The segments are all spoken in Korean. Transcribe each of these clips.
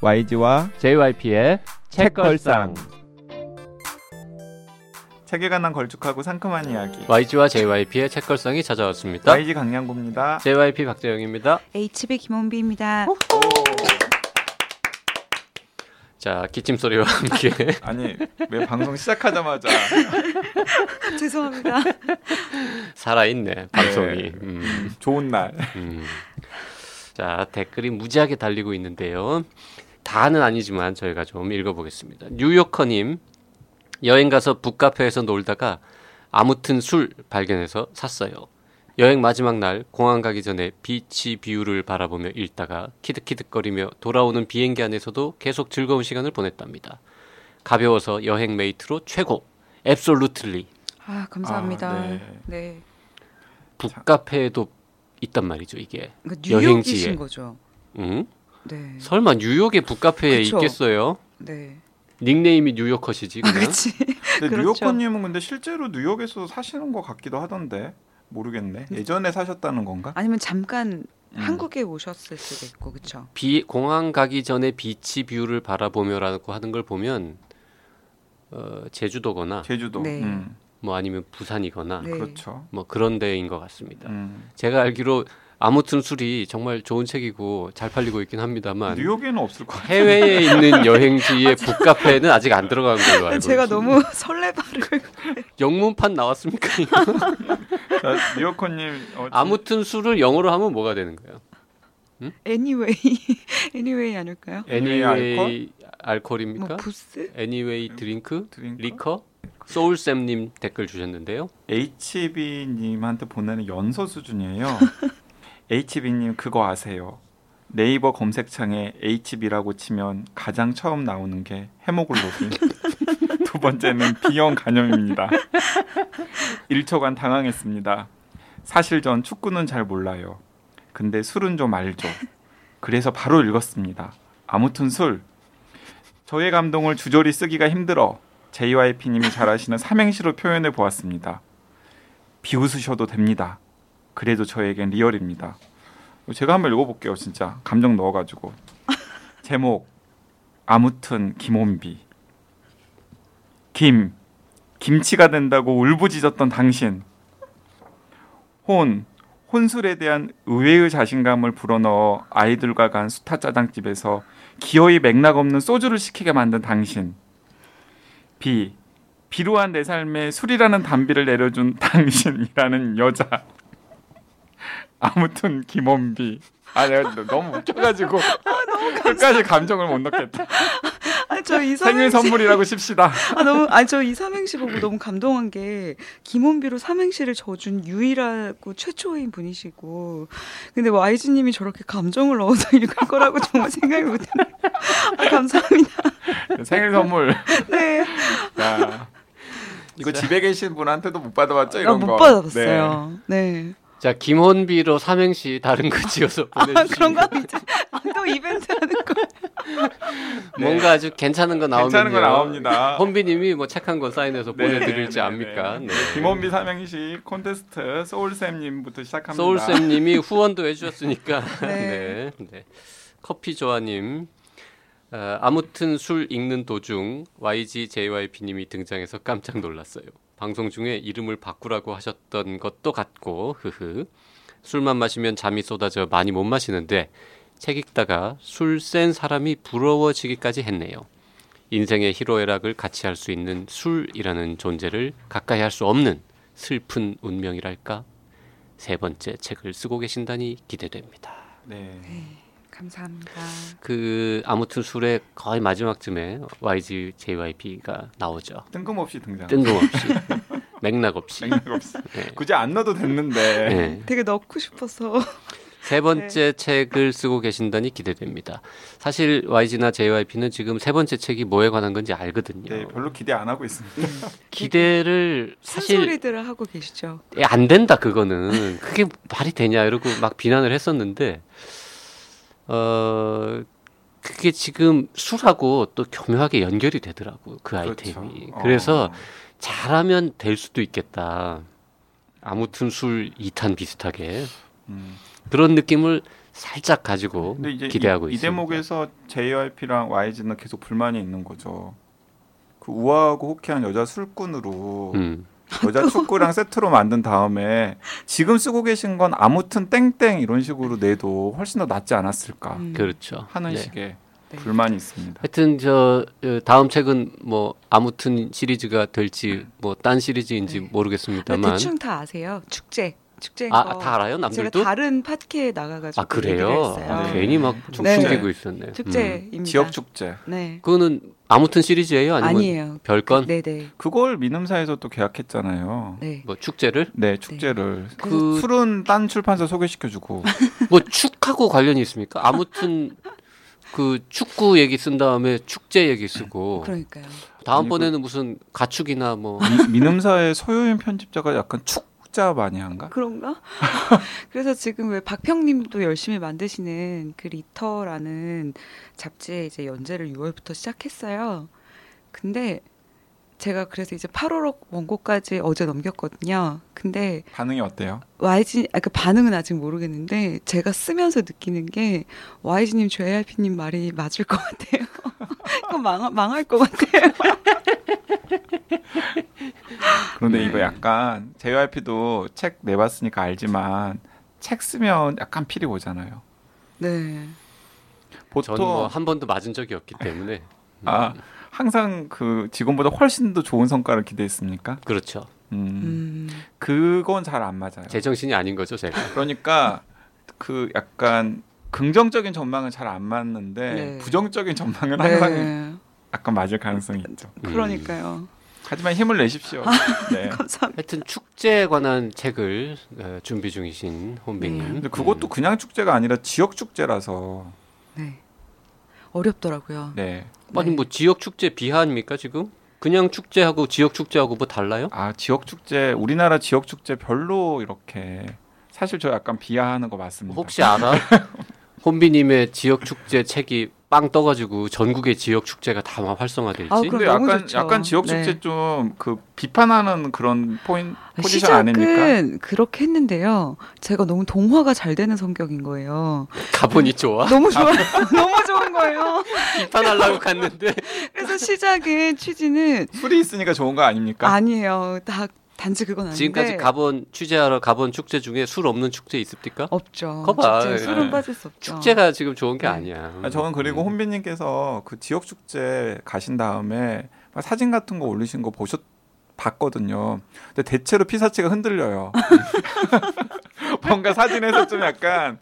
YG와 JYP의 책걸상. 책에 관한 걸쭉하고 상큼한 이야기. YG와 JYP의 책걸상이 찾아왔습니다. YG 강량구입니다. JYP 박재영입니다. HB 김원비입니다. 자, 기침 소리와 함께 아니 왜 방송 시작하자마자 죄송합니다. 살아있네 방송이. 네. 음, 좋은 날. 음. 자, 댓글이 무지하게 달리고 있는데요. 다는 아니지만 저희가 좀 읽어보겠습니다. 뉴요커님 여행 가서 북카페에서 놀다가 아무튼 술 발견해서 샀어요. 여행 마지막 날 공항 가기 전에 beach view를 바라보며 읽다가 키득키득거리며 돌아오는 비행기 안에서도 계속 즐거운 시간을 보냈답니다. 가벼워서 여행 mate로 최고. Absolutely. 아 감사합니다. 아, 네. 네. 북카페에도 있단 말이죠, 이게. 그러니까 여행지에. 뉴욕이신 거죠. 응? 네. 설마 뉴욕의 북카페에 그쵸. 있겠어요? 네. 닉네임이 뉴요커시지 아 그냥. 그렇지. 근데 그렇죠. 뉴요커님은 근데 실제로 뉴욕에서 사시는 것 같기도 하던데 모르겠네. 예전에 사셨다는 건가? 아니면 잠깐 음. 한국에 오셨을 수도 있고 그렇죠. 비 공항 가기 전에 beach view를 바라보며라고 하는 걸 보면 어, 제주도거나 제주도. 네. 음, 뭐 아니면 부산이거나 네. 그렇죠. 뭐 그런 데인 것 같습니다. 음. 제가 알기로 아무튼 술이 정말 좋은 책이고 잘 팔리고 있긴 합니다만 뉴욕에는 없을 것 같아요. 해외에 있는 여행지의 북카페는 아직 안 들어간 걸로 알고 제가 있습니다. 너무 설레발을 영문판 나왔습니까? 뉴요커님 어, 아무튼 술을 영어로 하면 뭐가 되는 거예요? anyway anyway 아닐까요? Anyway 알코올입니까? 뭐 booze? Anyway drink? Drink? Liquor? 소울쌤님 댓글 주셨는데요. HB님한테 보내는 연서 수준이에요. HB님 그거 아세요? 네이버 검색창에 HB라고 치면 가장 처음 나오는 게 헤모글로빈. 두 번째는 B형 간염입니다. 1초간 당황했습니다. 사실 전 축구는 잘 몰라요. 근데 술은 좀 알죠. 그래서 바로 읽었습니다. 아무튼 술. 저의 감동을 주저리 쓰기가 힘들어 JYP님이 잘 아시는 삼행시로 표현해 보았습니다. 비웃으셔도 됩니다. 그래도 저에겐 리얼입니다. 제가 한번 읽어볼게요, 진짜. 감정 넣어가지고. 제목 아무튼 김원비. 김. 김치가 된다고 울부짖었던 당신. 혼. 혼술에 대한 의외의 자신감을 불어넣어 아이들과 간 수타 짜장집에서 기어이 맥락 없는 소주를 시키게 만든 당신. 비. 비루한 내 삶에 술이라는 담비를 내려준 당신이라는 여자. 아무튼 김원비. 아 내가 너무 웃겨가지고 끝까지 감정을 못 넣겠다. 아저 생일 이삼행시 선물이라고 칩시다. 아 너무 아저 이 삼행시 보고 너무 감동한 게 김원비로 삼행시를 져준 유일하고 최초인 분이시고 근데 YG님이 저렇게 감정을 넣어서 읽을 거라고 정말 생각을 못했네요. 아, 감사합니다. 생일 선물. 네. 야. 이거 집에 계신 분한테도 못 받아봤죠 아, 이런 못 거. 받아봤어요. 네. 자 김혼비로 삼행시 다른 거 지어서 아 보내주시면 그런 거 이제 아, 또 이벤트 하는 거. 뭔가 아주 괜찮은 거 나오면 네. 괜찮은 거 나옵니다. 혼비님이 뭐책한권 사인해서 네, 보내드릴지 네, 압니까? 네. 네. 김원비 삼행시 콘테스트 소울쌤님부터 시작합니다. 소울쌤님이 후원도 해주셨으니까. 네. 네. 네. 커피 조아님. 어, 아무튼 술 읽는 도중 YG JYP님이 등장해서 깜짝 놀랐어요. 방송 중에 이름을 바꾸라고 하셨던 것도 같고, 흐흐. 술만 마시면 잠이 쏟아져 많이 못 마시는데 책 읽다가 술 센 사람이 부러워지기까지 했네요. 인생의 희로애락을 같이 할 수 있는 술이라는 존재를 가까이 할 수 없는 슬픈 운명이랄까? 세 번째 책을 쓰고 계신다니 기대됩니다. 네. 감사합니다. 그 아무튼 술의 거의 마지막쯤에 YG JYP가 나오죠. 뜬금없이 등장. 뜬금없이 맥락 없이. 맥락 없이. 네. 굳이 안 넣어도 됐는데. 네. 되게 넣고 싶어서. 세 번째 책을 쓰고 계신다니 기대됩니다. 사실 YG나 JYP는 지금 세 번째 책이 뭐에 관한 건지 알거든요. 네, 별로 기대 안 하고 있습니다. 기대를 사실 쓴소리들을 하고 계시죠. 예, 안 된다 그거는 그게 말이 되냐 이러고 막 비난을 했었는데 어 그게 지금 술하고 또 교묘하게 연결이 되더라고 그 아이템이 그렇죠. 그래서 어. 잘하면 될 수도 있겠다 아무튼 술 2탄 비슷하게 음. 그런 느낌을 살짝 가지고 기대하고 이, 이 있습니다. 대목에서 JYP랑 YG는 계속 불만이 있는 거죠. 그 우아하고 호쾌한 여자 술꾼으로 음. 여자 축구랑 세트로 만든 다음에 지금 쓰고 계신 건 아무튼 땡땡 이런 식으로 내도 훨씬 더 낫지 않았을까 음. 그렇죠. 하는 네. 식의 네. 불만이 있습니다. 하여튼 저 어, 다음 책은 뭐 아무튼 시리즈가 될지 뭐 딴 시리즈인지 네. 모르겠습니다만 대충 다 아세요. 축제. 축제인 아 거. 다 알아요 제가 남들도 다른 팟캐에 나가가지고 아 그래요. 아, 네. 괜히 막 네. 숨기고 있었네 음. 축제입니다. 지역 축제 네. 그거는 아무튼 시리즈예요 아니면 아니에요. 별건 네네. 그걸 민음사에서 또 계약했잖아요. 네. 뭐 축제를 네 축제를 그 술은 딴 출판사 소개시켜주고 뭐 축하고 관련이 있습니까? 아무튼 그 축구 얘기 쓴 다음에 축제 얘기 쓰고 그러니까요. 다음번에는 무슨 가축이나 뭐 미, 민음사의 소요인 편집자가 약간 축 자 많이 한가? 그런가? 그래서 지금 왜 박평님도 열심히 만드시는 그 리터라는 잡지에 이제 연재를 6월부터 시작했어요. 근데 제가 그래서 이제 8월 원고까지 어제 넘겼거든요. 근데 반응이 어때요? YG, 아, 그 반응은 아직 모르겠는데 제가 쓰면서 느끼는 게 YG님, JRP님 말이 맞을 것 같아요. 이거 망, 망할 것 같아요. 그런데 네. 이거 약간 JYP도 책 내봤으니까 알지만 책 쓰면 약간 필이 오잖아요. 네. 보통 뭐 한 번도 맞은 적이 없기 때문에 아 항상 그 직원보다 훨씬 더 좋은 성과를 기대했습니까? 그렇죠. 음, 음, 그건 잘 안 맞아요. 제 정신이 아닌 거죠 제가. 그러니까 그 약간 긍정적인 전망은 잘 안 맞는데 네. 부정적인 전망은 항상 네. 약간 맞을 가능성이 있죠. 음. 그러니까요. 하지만 힘을 내십시오. 네. 감사합니다. 하여튼 축제에 관한 책을 어, 준비 중이신 혼비님. 음. 근데 그것도 그냥 축제가 아니라 지역 축제라서 네. 어렵더라고요. 네. 아니 네. 뭐 지역 축제 비하입니까 지금? 그냥 축제하고 지역 축제하고 뭐 달라요? 아 지역 축제 우리나라 지역 축제 별로 이렇게 사실 저 약간 비하하는 거 맞습니다. 혹시 알아? 혼비님의 지역 축제 책이 빵 떠가지고 전국의 지역 축제가 다 활성화될지. 아, 근데 약간 좋죠. 약간 지역 네. 축제 좀그 비판하는 그런 포인 포지션 아닙니까? 시작은 그렇게 했는데요. 제가 너무 동화가 잘 되는 성격인 거예요. 가보니 좋아. 너무 좋아요. 너무 좋은 거예요. 비판하려고 갔는데 그래서 시작은 취지는 술이 있으니까 좋은 거 아닙니까? 아니에요. 다 단지 그건 아닌데 지금까지 가본 취재하러 가본 축제 중에 술 없는 축제 있습니까? 없죠. 거봐. 축제 술은 네. 빠질 수 없죠. 축제가 지금 좋은 게 네. 아니야. 아, 저는 그리고 음. 혼비님께서 그 지역 축제 가신 다음에 막 사진 같은 거 올리신 거 보셨 봤거든요. 근데 대체로 피사체가 흔들려요. 뭔가 사진에서 좀 약간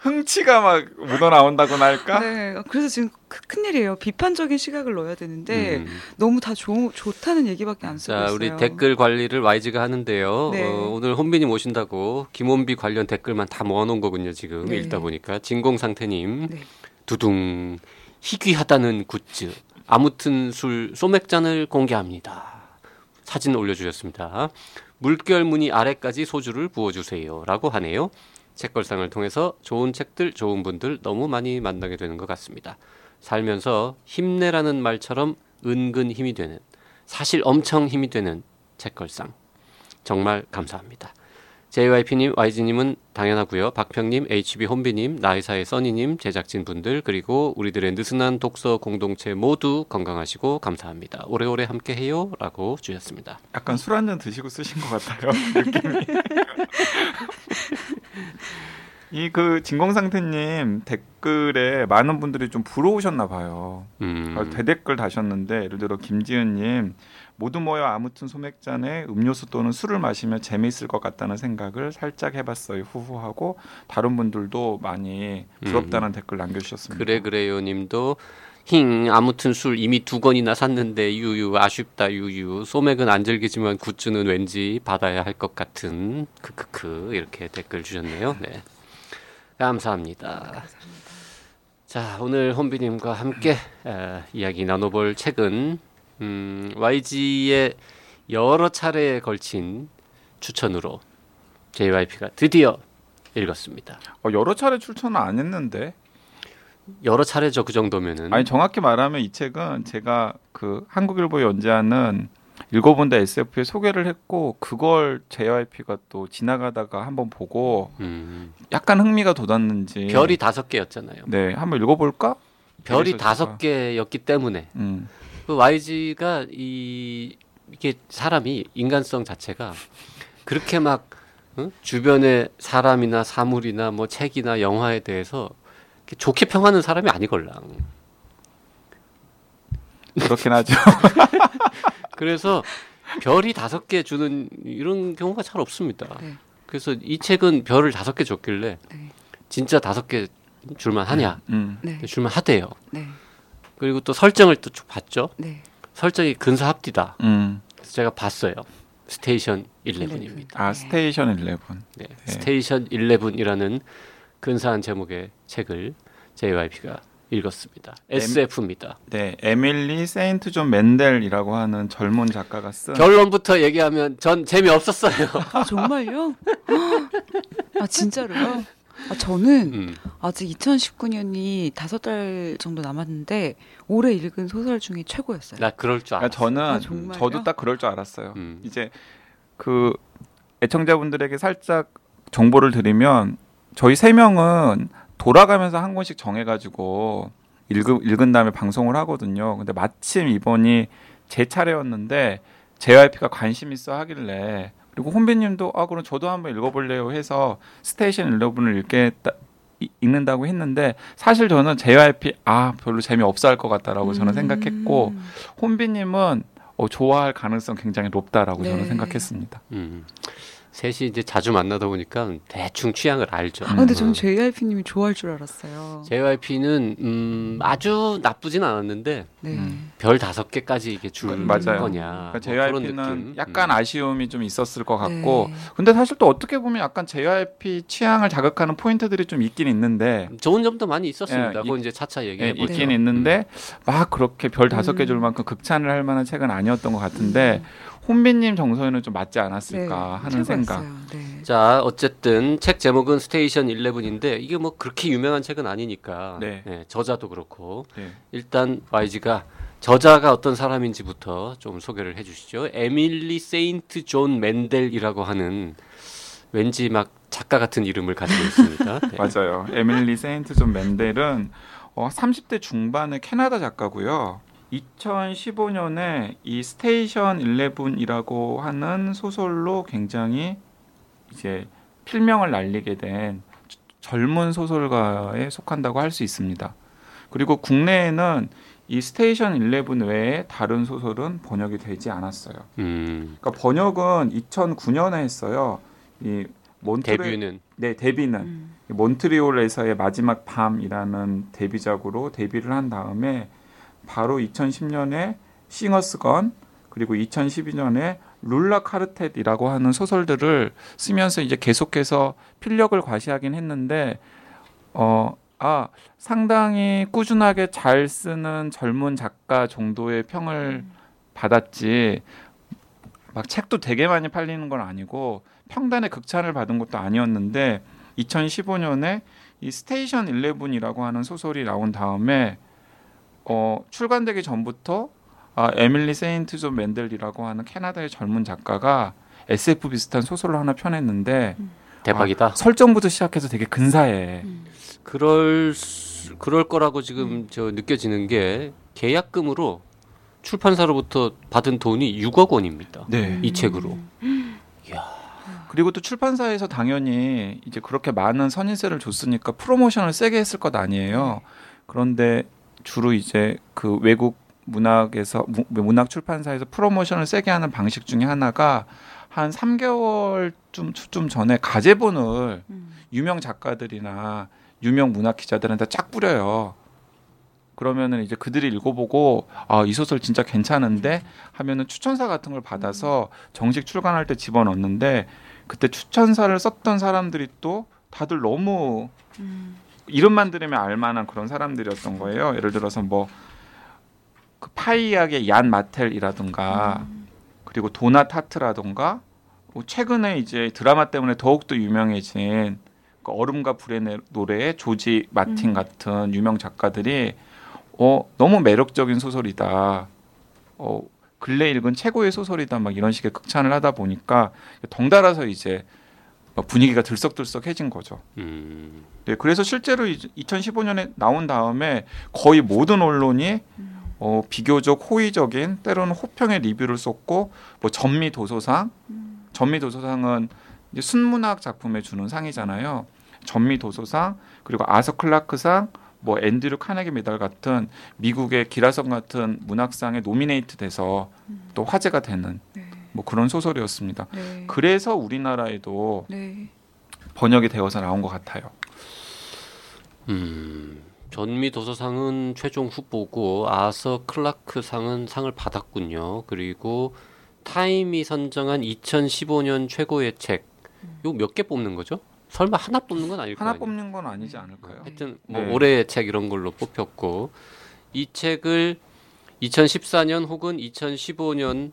흥치가 막 묻어 나온다고나 할까? 네, 그래서 지금 크- 큰일이에요. 비판적인 시각을 넣어야 되는데 음. 너무 다 좋, 좋다는 얘기밖에 안 쓰고 자, 있어요. 우리 댓글 관리를 YG가 하는데요. 네. 어, 오늘 혼비님 오신다고 김원비 관련 댓글만 다 모아놓은 거군요. 지금 네. 읽다 보니까 진공상태님 네. 두둥 희귀하다는 굿즈 아무튼 술 소맥잔을 공개합니다. 사진 올려주셨습니다. 물결 무늬 아래까지 소주를 부어주세요라고 하네요. 책걸상을 통해서 좋은 책들, 좋은 분들 너무 많이 만나게 되는 것 같습니다. 살면서 힘내라는 말처럼 은근 힘이 되는 사실 엄청 힘이 되는 책걸상 정말 감사합니다. JYP님, YG님은 당연하고요. 박평님, HB 혼비님, 나이사의 써니님, 제작진분들 그리고 우리들의 느슨한 독서 공동체 모두 건강하시고 감사합니다. 오래오래 함께해요 라고 주셨습니다. 약간 술 한 잔 드시고 쓰신 것 같아요. 이 그 진공상태님 댓글에 많은 분들이 좀 부러우셨나 봐요. 음, 아, 대댓글 다셨는데 예를 들어 김지은님 모두 모여 아무튼 소맥잔에 음료수 또는 술을 마시면 재미있을 것 같다는 생각을 살짝 해봤어요. 후후하고 다른 분들도 많이 부럽다는 댓글 남겨주셨습니다. 그래 그래요님도 힝 아무튼 술 이미 두 권이나 샀는데 유유 아쉽다 유유 소맥은 안 즐기지만 굿즈는 왠지 받아야 할 것 같은 크크크 이렇게 댓글 주셨네요. 네 감사합니다. 자 오늘 혼비님과 함께 에, 이야기 나눠볼 책은 음, YG의 여러 차례에 걸친 추천으로 JYP가 드디어 읽었습니다. 어, 여러 차례 출전은 안 했는데 여러 차례죠 그 정도면은 아니 정확히 말하면 이 책은 제가 그 한국일보에 연재하는 읽어본다 SF에 소개를 했고 그걸 JYP가 또 지나가다가 한번 보고 음. 약간 흥미가 돋았는지 별이 다섯 개였잖아요. 네 한번 읽어볼까? 별이 다섯 개였기 때문에 음. 그 YG가 이 이게 사람이 인간성 자체가 그렇게 막 응? 주변의 사람이나 사물이나 뭐 책이나 영화에 대해서 이렇게 좋게 평하는 사람이 아니걸랑. 그렇긴 하죠. 그래서 별이 다섯 개 주는 이런 경우가 잘 없습니다. 네. 그래서 이 책은 별을 다섯 개 줬길래 네. 진짜 다섯 개 줄만 하냐? 음. 네. 줄만 하대요. 네. 그리고 또 설정을 또 쭉 봤죠. 네. 설정이 근사합디다. 음. 그래서 제가 봤어요. 스테이션 11입니다. 아 스테이션 11. 네. 네. 스테이션 11이라는 근사한 제목의 책을 JYP가 읽었습니다. SF입니다. 네, 에밀리 세인트 존 맨델이라고 하는 젊은 작가가 쓴 결론부터 얘기하면 전 재미 없었어요. 아 정말요? 아 진짜로요? 아 저는 음. 아직 2019년이 다섯 달 정도 남았는데 올해 읽은 소설 중에 최고였어요. 나 그럴 줄 그러니까 알았어. 저는 아? 저도 딱 그럴 줄 알았어요. 음. 이제 그 애청자분들에게 살짝 정보를 드리면 저희 세 명은 돌아가면서 한 권씩 정해가지고 읽은, 읽은 다음에 방송을 하거든요. 근데 마침 이번이 제 차례였는데 JYP가 관심 있어 하길래 그리고 혼비님도 아 그럼 저도 한번 읽어볼래요 해서 스테이션 11을 읽겠다 이- 읽는다고 했는데 사실 저는 JYP 아 별로 재미 없어 할 것 같다라고 저는 음. 생각했고 혼비님은 어, 좋아할 가능성 굉장히 높다라고 저는 네. 생각했습니다. 음. 셋이 이제 자주 만나다 보니까 대충 취향을 알죠. 아, 근데 음. 저는 JYP님이 좋아할 줄 알았어요. JYP는 음, 아주 나쁘진 않았는데 네. 음. 별 다섯 개까지 이게 줄 맞아요. 거냐. 그러니까 뭐 JYP는 느낌. 약간 음. 아쉬움이 좀 있었을 것 같고 네. 근데 사실 또 어떻게 보면 약간 JYP 취향을 자극하는 포인트들이 좀 있긴 있는데 좋은 점도 많이 있었습니다. 예, 그건 이- 이제 차차 예, 얘기해 보죠. 있긴 있는데 막 그렇게 별 다섯 개줄 음. 만큼 극찬을 할 만한 책은 아니었던 것 같은데 혼비님 정서에는 좀 맞지 네. 않았을까 하는 생각. 네. 자, 어쨌든 책 제목은 스테이션 11인데 이게 뭐 그렇게 유명한 책은 아니니까 네. 예, 저자도 그렇고 네. 일단 YG가 저자가 어떤 사람인지부터 좀 소개를 해주시죠. 에밀리 세인트 존 맨델이라고 하는 왠지 막 작가 같은 이름을 가지고 있습니다. 네. 맞아요. 에밀리 세인트 존 맨델은 어, 30대 중반의 캐나다 작가고요. 2015년에 이 스테이션 11이라고 하는 소설로 굉장히 이제 필명을 날리게 된 저- 젊은 소설가에 속한다고 할 수 있습니다. 그리고 국내에는 이 스테이션 11 외에 다른 소설은 번역이 되지 않았어요. 음, 그러니까 번역은 2009년에 했어요. 이 몬트레 데뷔는 네 데뷔는 음. 몬트리올에서의 마지막 밤이라는 데뷔작으로 데뷔를 한 다음에 바로 2010년에 싱어스건 그리고 2012년에 룰라 카르텟이라고 하는 소설들을 쓰면서 이제 계속해서 필력을 과시하긴 했는데 어 아 상당히 꾸준하게 잘 쓰는 젊은 작가 정도의 평을 받았지. 막 책도 되게 많이 팔리는 건 아니고 평단의 극찬을 받은 것도 아니었는데 2015년에 이 스테이션 11이라고 하는 소설이 나온 다음에 어, 출간되기 전부터 아, 에밀리 세인트 존 맨델이라고 하는 캐나다의 젊은 작가가 SF 비슷한 소설을 하나 펴냈는데 대박이다. 설정부터 시작해서 되게 근사해. 음. 그럴 수- 그럴 거라고 지금 저 느껴지는 게 계약금으로 출판사로부터 받은 돈이 6억 원입니다. 네. 이 책으로. 그리고 또 출판사에서 당연히 이제 그렇게 많은 선인세를 줬으니까 프로모션을 세게 했을 것 아니에요. 그런데 주로 이제 그 외국 문학에서 무- 문학 출판사에서 프로모션을 세게 하는 방식 중에 하나가 한 3개월쯤 좀 전에 가제본을 음. 유명 작가들이나 유명 문학 기자들한테 쫙 뿌려요. 그러면은 이제 그들이 읽어보고 아 이 소설 진짜 괜찮은데 하면은 추천사 같은 걸 받아서 정식 출간할 때 집어넣는데 그때 추천사를 썼던 사람들이 또 다들 너무 음. 이름만 들으면 알만한 그런 사람들이었던 거예요. 예를 들어서 뭐 그 파이약의 얀 마텔이라든가 그리고 도나 타트라든가 뭐 최근에 이제 드라마 때문에 더욱 더 유명해진 그 얼음과 불의 내- 노래의 조지 마틴 음. 같은 유명 작가들이 어 너무 매력적인 소설이다. 어 근래 읽은 최고의 소설이다 막 이런 식의 극찬을 하다 보니까 덩달아서 이제 막 분위기가 들썩들썩해진 거죠. 음. 네, 그래서 실제로 2015년에 나온 다음에 거의 모든 언론이 어, 비교적 호의적인 때로는 호평의 리뷰를 썼고 뭐 전미 도서상, 전미 도서상은 이제 순문학 작품에 주는 상이잖아요. 전미 도서상 그리고 아서 클라크상, 뭐 앤드류 카네기 메달 같은 미국의 기라성 같은 문학상에 노미네이트 돼서 또 화제가 되는 네. 뭐 그런 소설이었습니다. 네. 그래서 우리나라에도 네. 번역이 되어서 나온 것 같아요. 음. 전미 도서상은 최종 후보고 아서 클라크 상은 상을 받았군요. 그리고 타임이 선정한 2015년 최고의 책. 요 몇 개 뽑는 거죠? 설마 하나 뽑는 건 아닐 거 하나? 뽑는 건 아니지 않을까요? 하여튼 뭐 네. 올해의 책 이런 걸로 뽑혔고 이 책을 2014년 혹은 2015년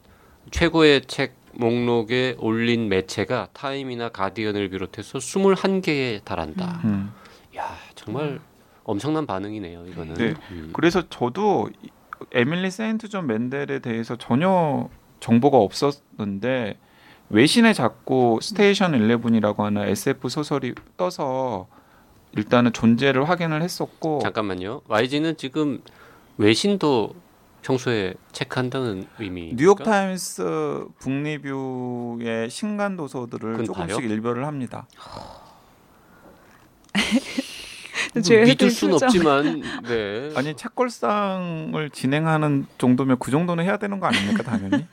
최고의 책 목록에 올린 매체가 타임이나 가디언을 비롯해서 21개에 달한다. 음. 야, 정말 엄청난 반응이네요, 이거는. 네. 음. 그래서 저도 이- 에밀리 세인트 존 맨델에 대해서 전혀 정보가 없었는데 외신에 자꾸 스테이션 11이라고 하는 SF 소설이 떠서 일단은 존재를 확인을 했었고 잠깐만요. YG는 지금 외신도 평소에 체크한다는 의미. 뉴욕 타임스 북리뷰의 신간 도서들을 조금씩 봐요? 일별을 합니다. 제가 믿을 표정. 없지만 네. 아니 책걸상을 진행하는 정도면 그 정도는 해야 되는 거 아닙니까 당연히?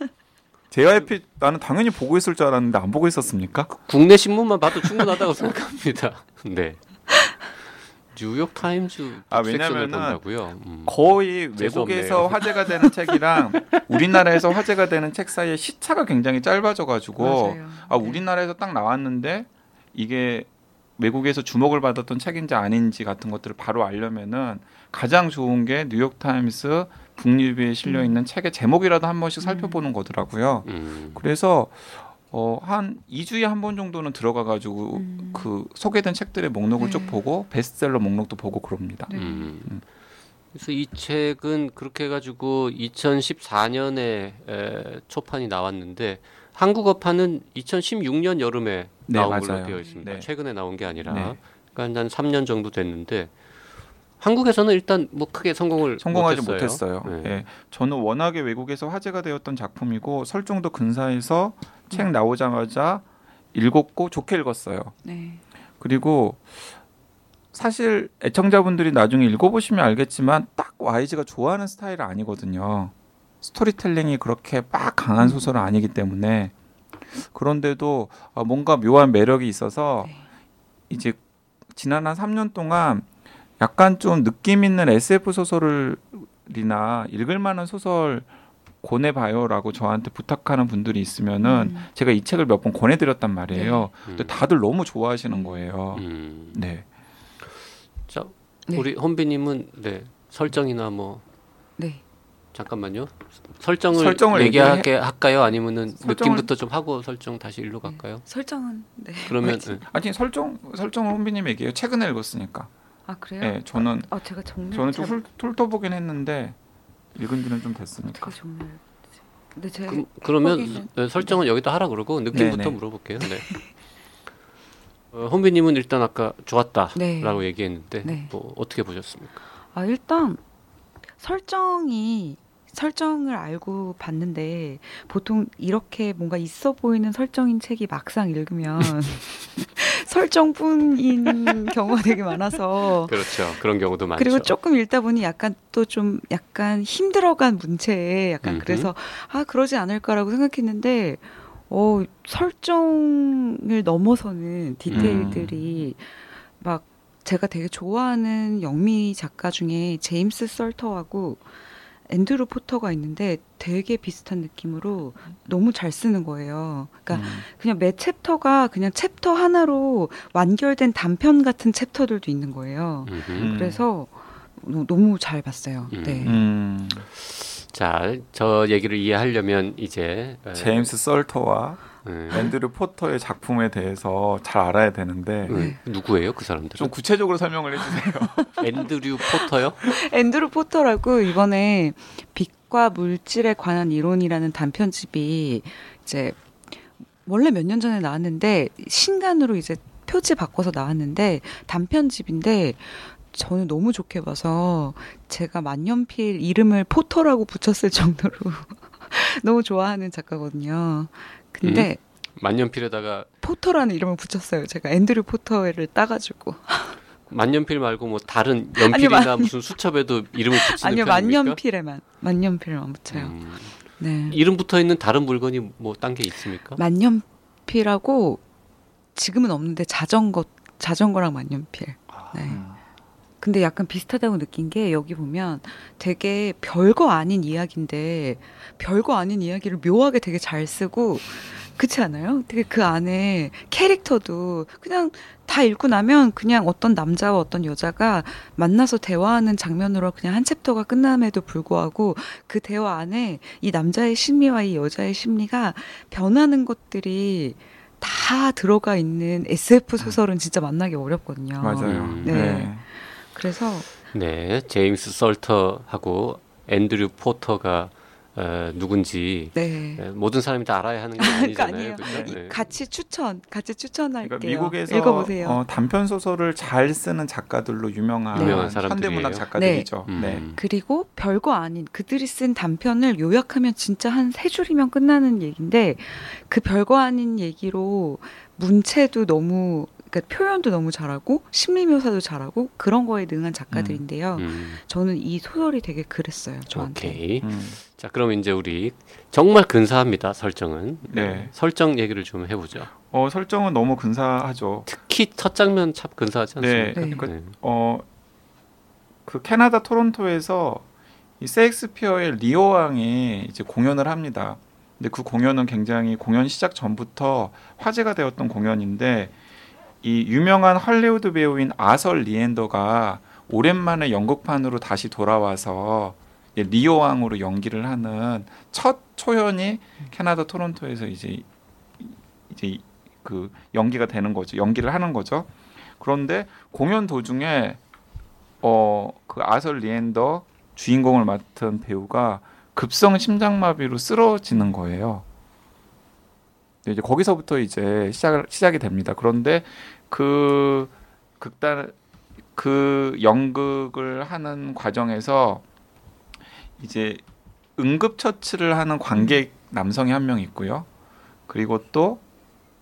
JYP 나는 당연히 보고 있을 줄 알았는데 안 보고 있었습니까? 국내 신문만 봐도 충분하다고 생각합니다. 네. 뉴욕 타임즈 아, 왜냐면은 본다고요. 음. 거의 외국에서. 화제가 되는 책이랑 우리나라에서 화제가 되는 책 사이에 시차가 굉장히 짧아져 가지고 맞아요. 아 네. 우리나라에서 딱 나왔는데 이게 외국에서 주목을 받았던 책인지 아닌지 같은 것들을 바로 알려면은 가장 좋은 게 뉴욕 타임스 북리뷰에 실려 있는 책의 제목이라도 한 번씩 살펴보는 거더라고요. 음. 그래서 어, 한 2주에 한 번 정도는 들어가 가지고 음. 그 소개된 책들의 목록을 네. 쭉 보고 베스트셀러 목록도 보고 그럽니다. 네. 음. 그래서 이 책은 그렇게 해 가지고 2014년에 에, 초판이 나왔는데 한국어판은 2016년 여름에 네, 나온 맞아요. 걸로 되어 있습니다. 네. 최근에 나온 게 아니라 네. 그러니까 한 3년 정도 됐는데 한국에서는 일단 뭐 크게 성공을 성공하지 못했어요. 못했어요. 네. 예. 저는 워낙에 외국에서 화제가 되었던 작품이고 설정도 근사해서 책 나오자마자 읽었고 좋게 읽었어요. 네. 그리고 사실 애청자분들이 나중에 읽어보시면 알겠지만 딱 YG가 좋아하는 스타일은 아니거든요. 스토리텔링이 그렇게 막 강한 소설은 아니기 때문에 그런데도 아, 뭔가 묘한 매력이 있어서 네. 이제 지난 한 3년 동안 약간 좀 느낌 있는 SF 소설이나 읽을 만한 소설 권해봐요라고 저한테 부탁하는 분들이 있으면은 음. 제가 이 책을 몇 번 권해드렸단 말이에요. 음. 근데 다들 너무 좋아하시는 거예요. 음. 네. 자, 네. 우리 헌비님은 네 설정이나 뭐 네. 잠깐만요. 설정을, 설정을 얘기하게 할까요? 아니면은 설정을- 느낌부터 좀 하고 설정 다시 일로 갈까요? 설정은 네. 그러면? 네. 아니 설정 설정을 혼비님 얘기해요. 최근에 읽었으니까. 아 그래요? 네, 저는 아 제가 정리 저는 좀 훑- 훑어보긴 했는데 읽은 지는 좀 됐으니까. 제가 정리. 근데 제 그, 그러면 거기는- 네, 설정은 여기다 하라 그러고 느낌부터 네네. 물어볼게요. 네. 어, 헌비님은 일단 아까 좋았다라고 네. 얘기했는데 네. 뭐 어떻게 보셨습니까? 아 일단 설정이 설정을 알고 봤는데 보통 이렇게 뭔가 있어 보이는 설정인 책이 막상 읽으면 설정뿐인 경우가 되게 많아서 그렇죠. 그런 경우도 많죠. 그리고 조금 읽다 보니 약간 또 좀 약간 힘들어간 문체에 약간 음흠. 그래서 아 그러지 않을까라고 생각했는데 어 설정을 넘어서는 디테일들이 막 제가 되게 좋아하는 영미 작가 중에 제임스 설터하고 앤드루 포터가 있는데 되게 비슷한 느낌으로 너무 잘 쓰는 거예요. 그러니까 음. 그냥 매 챕터가 그냥 챕터 하나로 완결된 단편 같은 챕터들도 있는 거예요. 음흠. 음. 그래서 너- 너무 잘 봤어요. 음. 네. 음, 자, 저 얘기를 이해하려면 이제 에, 제임스 설터와 네. 앤드류 포터의 작품에 대해서 잘 알아야 되는데 네. 누구예요, 그 사람들은? 좀 구체적으로 설명을 해주세요. 앤드류 포터요? 앤드루 포터라고 이번에 화학과 물질에 관한 이론이라는 단편집이 이제 원래 몇 년 전에 나왔는데 신간으로 이제 표지 바꿔서 나왔는데 단편집인데 저는 너무 좋게 봐서 제가 만년필 이름을 포터라고 붙였을 정도로 너무 좋아하는 작가거든요. 근데 만년필에다가 포터라는 이름을 붙였어요. 제가 앤드류 포터를 따가지고 만년필 말고 뭐 다른 연필이나 아니요, 만- 무슨 수첩에도 이름을 붙이는 아니요 편입니까? 만년필에만 만년필만 붙여요. 음, 네. 이름 붙어 있는 다른 물건이 뭐 딴 게 있습니까? 만년필하고 지금은 없는데 자전거 자전거랑 만년필. 아, 네. 음. 근데 약간 비슷하다고 느낀 게 여기 보면 되게 별거 아닌 이야기인데 별거 아닌 이야기를 묘하게 되게 잘 쓰고 그렇지 않아요? 되게 그 안에 캐릭터도 그냥 다 읽고 나면 그냥 어떤 남자와 어떤 여자가 만나서 대화하는 장면으로 그냥 한 챕터가 끝남에도 불구하고 그 대화 안에 이 남자의 심리와 이 여자의 심리가 변하는 것들이 다 들어가 있는 SF 소설은 진짜 만나기 어렵거든요. 맞아요. 음. 네. 네. 그래서 네, 제임스 설터하고 앤드류 포터가 어, 누군지 네. 네, 모든 사람이 다 알아야 하는 게 아니잖아요. 아니에요. 그죠? 네. 네. 같이 추천, 같이 추천할게요. 그러니까 미국에서 읽어보세요. 어, 단편 소설을 잘 쓰는 작가들로 유명한, 네. 유명한. 현대문학 작가들이죠. 음. 네. 그리고 별거 아닌 그들이 쓴 단편을 요약하면 진짜 한 세 줄이면 끝나는 얘기인데 그 별거 아닌 얘기로 문체도 너무 그러니까 표현도 너무 잘하고 심리 묘사도 잘하고 그런 거에 능한 작가들인데요. 음, 저는 이 소설이 되게 그랬어요. 저한테. 오케이. 음. 자, 그럼 이제 우리 정말 근사합니다. 설정은. 네. 설정 얘기를 좀 해보죠. 어, 설정은 너무 근사하죠. 특히 첫 장면 참 근사하지 네. 않습니까? 네. 그러니까 네. 어, 그 캐나다 토론토에서 이 셰익스피어의 리어 왕이 이제 공연을 합니다. 근데 그 공연은 굉장히 공연 시작 전부터 화제가 되었던 공연인데 이 유명한 할리우드 배우인 아서 리앤더가 오랜만에 연극판으로 다시 돌아와서 리어 왕으로 연기를 하는 첫 초연이 캐나다 토론토에서 이제 이제 그 연기가 되는 거죠. 연기를 하는 거죠. 그런데 공연 도중에 어 그 아설 리엔더 주인공을 맡은 배우가 급성 심장마비로 쓰러지는 거예요. 네, 이제 거기서부터 이제 시작 시작이 됩니다. 그런데 그 극단 그 연극을 하는 과정에서 이제 응급 처치를 하는 관객 남성이 한 명 있고요. 그리고 또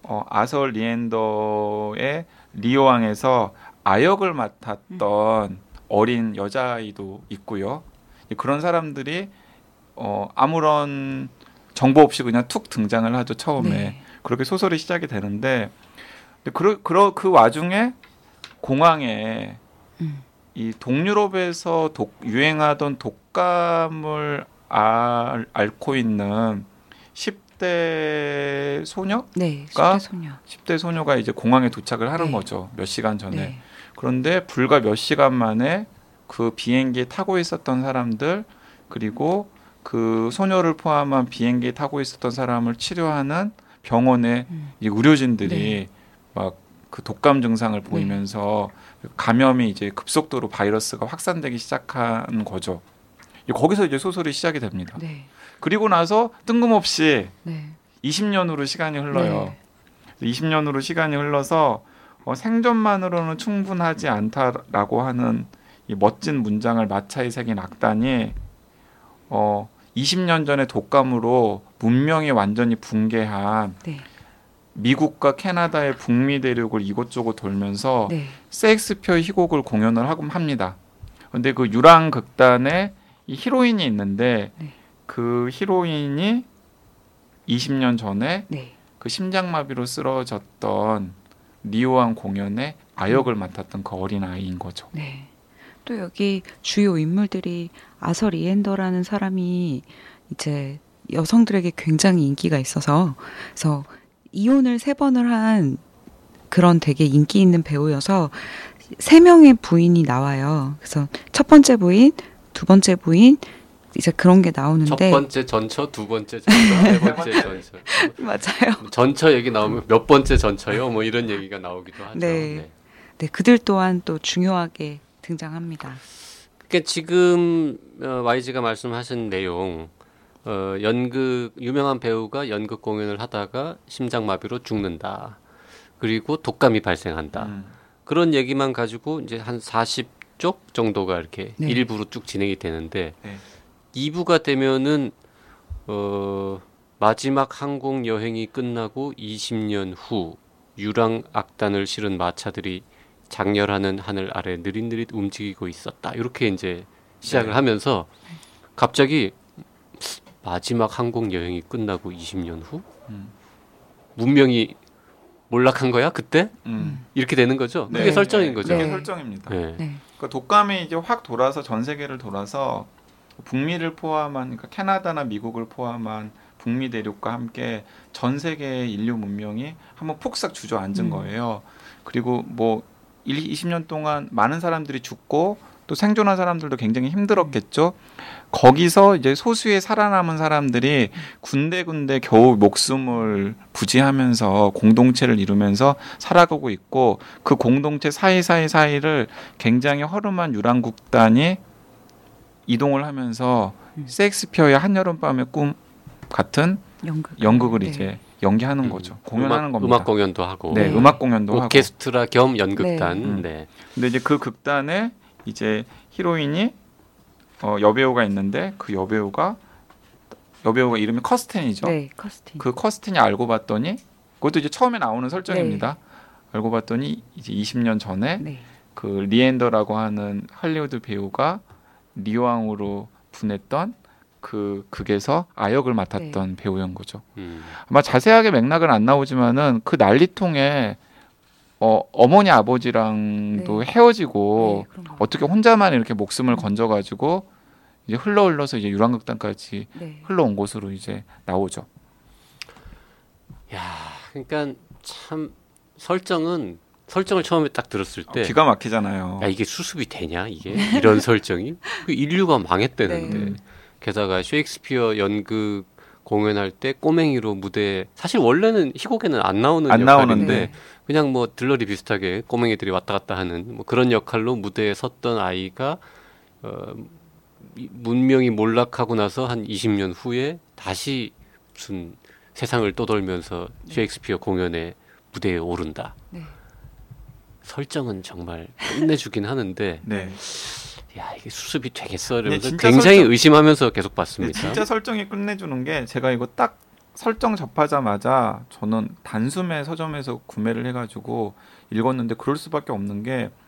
어, 아설 리엔더의 리오왕에서 아역을 맡았던 어린 여자아이도 있고요. 그런 사람들이 어, 아무런 정보 없이 그냥 툭 등장을 하죠 처음에 네. 그렇게 소설이 시작이 되는데 근데 그, 그, 그 와중에 공항에 음. 이 동유럽에서 독, 유행하던 독감을 알, 앓고 있는 10대 소녀? 네, 가- 10대 소녀. 10대 소녀가 이제 공항에 도착을 하는 네. 거죠. 몇 시간 전에. 네. 그런데 불과 몇 시간 만에 그 비행기에 타고 있었던 사람들 그리고 그 소녀를 포함한 비행기에 타고 있었던 사람을 치료하는 병원의 음. 이 의료진들이 네. 막 그 독감 증상을 보이면서 감염이 이제 급속도로 바이러스가 확산되기 시작한 거죠. 거기서 이제 소설이 시작이 됩니다. 네. 그리고 나서 뜬금없이 네. 20년으로 시간이 흘러요. 네. 20년으로 시간이 흘러서 어, 생존만으로는 충분하지 않다라고 하는 이 멋진 문장을 마차에 새긴 악단이 어, 20년 전에 독감으로 문명이 완전히 붕괴한 네. 미국과 캐나다의 북미 대륙을 이곳저곳 돌면서 네. 셰익스피어 희곡을 공연을 하고 합니다. 근데 그 유랑 극단에 이 히로인이 있는데 네. 그 히로인이 20년 전에 네. 그 심장마비로 쓰러졌던 리오왕 공연에 아역을 맡았던 그 어린 아이인 거죠. 네. 또 여기 주요 인물들이 아서 리엔더라는 사람이 이제 여성들에게 굉장히 인기가 있어서 그래서 이혼을 세 번을 한 그런 되게 인기 있는 배우여서 세 명의 부인이 나와요. 그래서 첫 번째 부인, 두 번째 부인 이제 그런 게첫 나오는데 번째 전처, 두 번째 전처, 세 번째 전처. 맞아요. 전처 얘기 나오면 몇 번째 전처요? 뭐 이런 얘기가 나오기도 하죠. 네. 네, 그들 또한 또 중요하게 등장합니다. 그러니까 지금 어, YG가 말씀하신 내용 어, 연극 유명한 배우가 연극 공연을 하다가 심장마비로 죽는다. 그리고 독감이 발생한다. 음. 그런 얘기만 가지고 이제 한 40쪽 정도가 이렇게 네. 일부로 쭉 진행이 되는데 네. 2부가 되면은 어 마지막 항공 여행이 끝나고 20년 후 유랑 악단을 실은 마차들이 장렬하는 하늘 아래 느릿느릿 움직이고 있었다. 이렇게 이제 시작을 네. 하면서 갑자기 마지막 항공 여행이 끝나고 20년 후 음. 문명이 몰락한 거야 그때 음. 이렇게 되는 거죠. 그게 네. 설정인 거죠. 그게 네. 설정입니다. 네. 네. 그 독감이 이제 확 돌아서 전 세계를 돌아서 북미를 포함한 그러니까 캐나다나 미국을 포함한 북미 대륙과 함께 전 세계의 인류 문명이 한번 폭삭 주저앉은 음. 거예요. 그리고 뭐 1, 20년 동안 많은 사람들이 죽고 또 생존한 사람들도 굉장히 힘들었겠죠. 거기서 이제 소수의 살아남은 사람들이 군데군데 겨우 목숨을 부지하면서 공동체를 이루면서 살아가고 있고 그 공동체 사이사이 사이를 굉장히 허름한 유랑국단이 이동을 하면서 음. 셰익스피어의 한여름밤의 꿈 같은 연극. 연극을 네. 이제 연기하는 음. 거죠. 공연하는 음악, 겁니다. 음악 공연도 하고 네, 네. 음악 공연도 하고. 오케스트라 겸 연극단. 네. 음. 네. 근데 이제 그 극단에 이제 히로인이 어, 여배우가 있는데 그 여배우가 여배우가 이름이 커스텐이죠. 네, 커스틴. 그 커스틴이 알고 봤더니 그것도 이제 처음에 나오는 설정입니다. 알고 봤더니 이제 20년 전에 네. 그 리앤더라고 하는 할리우드 배우가 리어왕으로 분했던 그 극에서 아역을 맡았던 배우인 거죠. 음. 아마 자세하게 맥락은 안 나오지만은 그 난리통에 어, 어머니 아버지랑도 네. 헤어지고 네. 어떻게 혼자만 이렇게 목숨을 건져가지고 이제 흘러 흘러서 이제 유랑극단까지 네. 흘러온 곳으로 이제 나오죠. 야, 그러니까 참 설정은 설정을 처음에 딱 들었을 때 기가 막히잖아요. 야 이게 수습이 되냐 이게 이런 설정이 그 인류가 망했대는데 네. 게다가 셰익스피어 연극 공연할 때 꼬맹이로 무대 사실 원래는 희곡에는 안 나오는 안 역할인데 나오는데. 그냥 뭐 들러리 비슷하게 꼬맹이들이 왔다 갔다 하는 뭐 그런 역할로 무대에 섰던 아이가 어, 이- 문명이 몰락하고 나서 한 20년 후에 다시 무슨 세상을 떠돌면서 셰익스피어 공연에 무대에 오른다. 네. 설정은 정말 끝내주긴 하는데 네. 야 이게 수습이 되겠어 이러면서 진짜 굉장히 설정- 의심하면서 계속 근데 봤습니다. 진짜 설정이 끝내주는 게 제가 이거 딱 설정 접하자마자 저는 단숨에 서점에서 구매를 해가지고 읽었는데 그럴 수밖에 없는 게 그,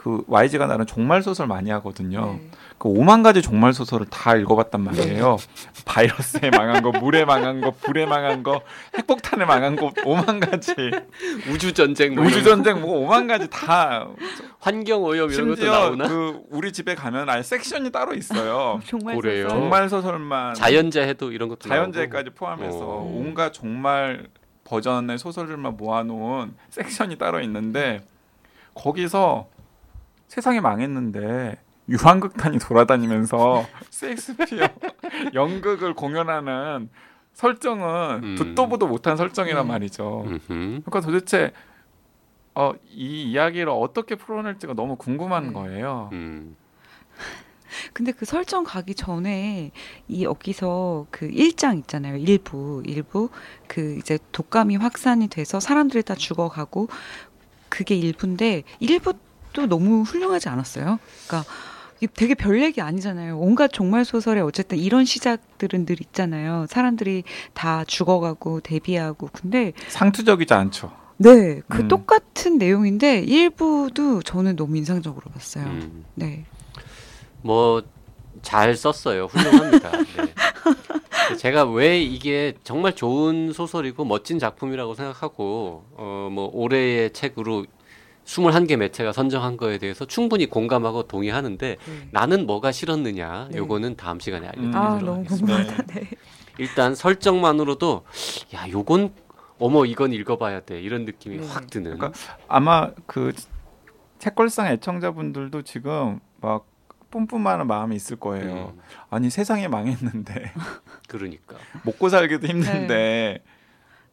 그 YG가 나는 종말 소설 많이 하거든요. 네. 그 5만 가지 종말 소설을 다 읽어봤단 말이에요. 바이러스에 망한 거, 물에 망한 거, 불에 망한 거, 핵폭탄에 망한 거 5만 가지, 우주 전쟁, 뭐 우주 전쟁 뭐 5만 가지 다 환경 오염 이런 것도 심지어 나오나? 그 우리 집에 가면 아예 섹션이 따로 있어요. 정말 그래요? 소설. 종말 소설만 자연재해도 이런 것도 자연재해까지 포함해서 어. 온갖 종말 버전의 소설들만 모아놓은 섹션이 따로 있는데 거기서 세상이 망했는데 유황극단이 돌아다니면서 셰익스피어 연극을 공연하는 설정은 음. 듣도 보도 못한 설정이란 네. 말이죠. 음흠. 그러니까 도대체 어, 이 이야기를 어떻게 풀어낼지가 너무 궁금한 네. 거예요. 음. 근데 그 설정 가기 전에 이 여기서 그 1장 있잖아요. 일부 일부 그 이제 독감이 확산이 돼서 사람들이 다 죽어가고 그게 일부인데 일부 도 너무 훌륭하지 않았어요. 그러니까 이게 되게 별 얘기 아니잖아요. 온갖 종말 소설에 어쨌든 이런 시작들은 늘 있잖아요. 사람들이 다 죽어가고 대비하고 근데 상투적이지 않죠. 네, 그 음. 똑같은 내용인데 일부도 저는 너무 인상적으로 봤어요. 음. 네. 뭐 잘 썼어요. 훌륭합니다. 네. 제가 왜 이게 정말 좋은 소설이고 멋진 작품이라고 생각하고 어 뭐 올해의 책으로 21개 매체가 선정한 거에 대해서 충분히 공감하고 동의하는데 네. 나는 뭐가 싫었느냐 네. 요거는 다음 시간에 알려드리도록 아 하겠습니다. 너무 궁금하다. 네. 일단 설정만으로도 야 요건 어머 이건 읽어봐야 돼 이런 느낌이 네. 확 드는 그러니까 아마 그 책걸상 애청자분들도 지금 막 뿜뿜하는 마음이 있을 거예요. 음, 아니 세상이 망했는데 그러니까 먹고 살기도 힘든데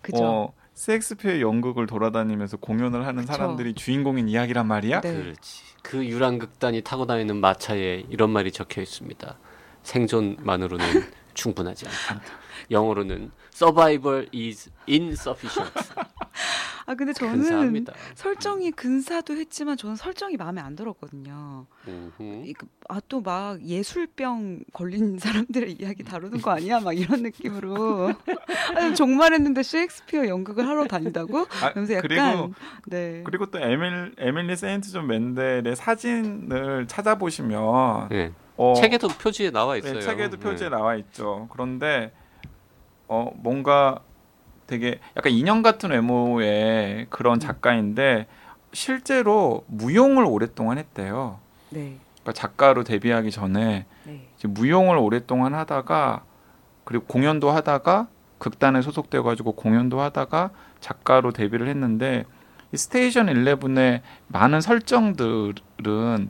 그죠. 어, 셰익스피어 연극을 돌아다니면서 공연을 하는 그쵸. 사람들이 주인공인 이야기란 말이야? 네. 그렇지. 그 유랑극단이 타고 다니는 마차에 이런 말이 적혀 있습니다. 생존만으로는 충분하지 않다. 영어로는 survival is insufficient. 아 근데 저는 근사합니다. 설정이 근사도 했지만 저는 설정이 마음에 안 들었거든요. 음흠. 아또 막 예술병 걸린 사람들의 이야기 다루는 거 아니야? 막 이런 느낌으로 아니, 종말했는데 셰익스피어 연극을 하러 다닌다고? 아, 그래서 약간 그리고 네. 그리고 또 에밀 에밀리 세인트 존 맨델의 사진을 찾아보시면 네. 어, 책에도 표지에 나와 있어요. 네, 책에도 표지에 네. 나와 있죠. 그런데 어 뭔가 되게 약간 인형 같은 외모의 그런 작가인데 실제로 무용을 오랫동안 했대요. 네. 그러니까 작가로 데뷔하기 전에 네. 무용을 오랫동안 하다가 그리고 공연도 하다가 극단에 소속돼 가지고 공연도 하다가 작가로 데뷔를 했는데 이 스테이션 11의 많은 설정들은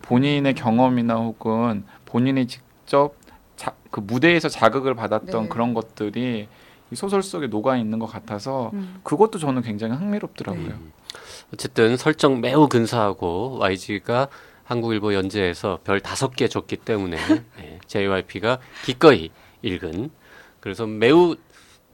본인의 경험이나 혹은 본인이 직접 자, 그 무대에서 자극을 받았던 네. 그런 것들이 이 소설 속에 녹아 있는 것 같아서 음. 그것도 저는 굉장히 흥미롭더라고요. 음. 어쨌든 설정 매우 근사하고 YG가 한국일보 연재에서 별 다섯 개 줬기 때문에 네, JYP가 기꺼이 읽은 그래서 매우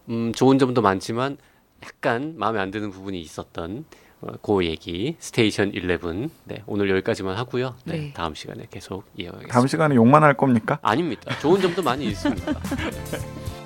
음, 좋은 점도 많지만 약간 마음에 안 드는 부분이 있었던 어, 그 얘기 스테이션 11 네, 오늘 여기까지만 하고요. 네, 네. 다음 시간에 계속 이어가겠습니다. 다음 시간에 욕만 할 겁니까? 아닙니다. 좋은 점도 많이 있습니다. 네.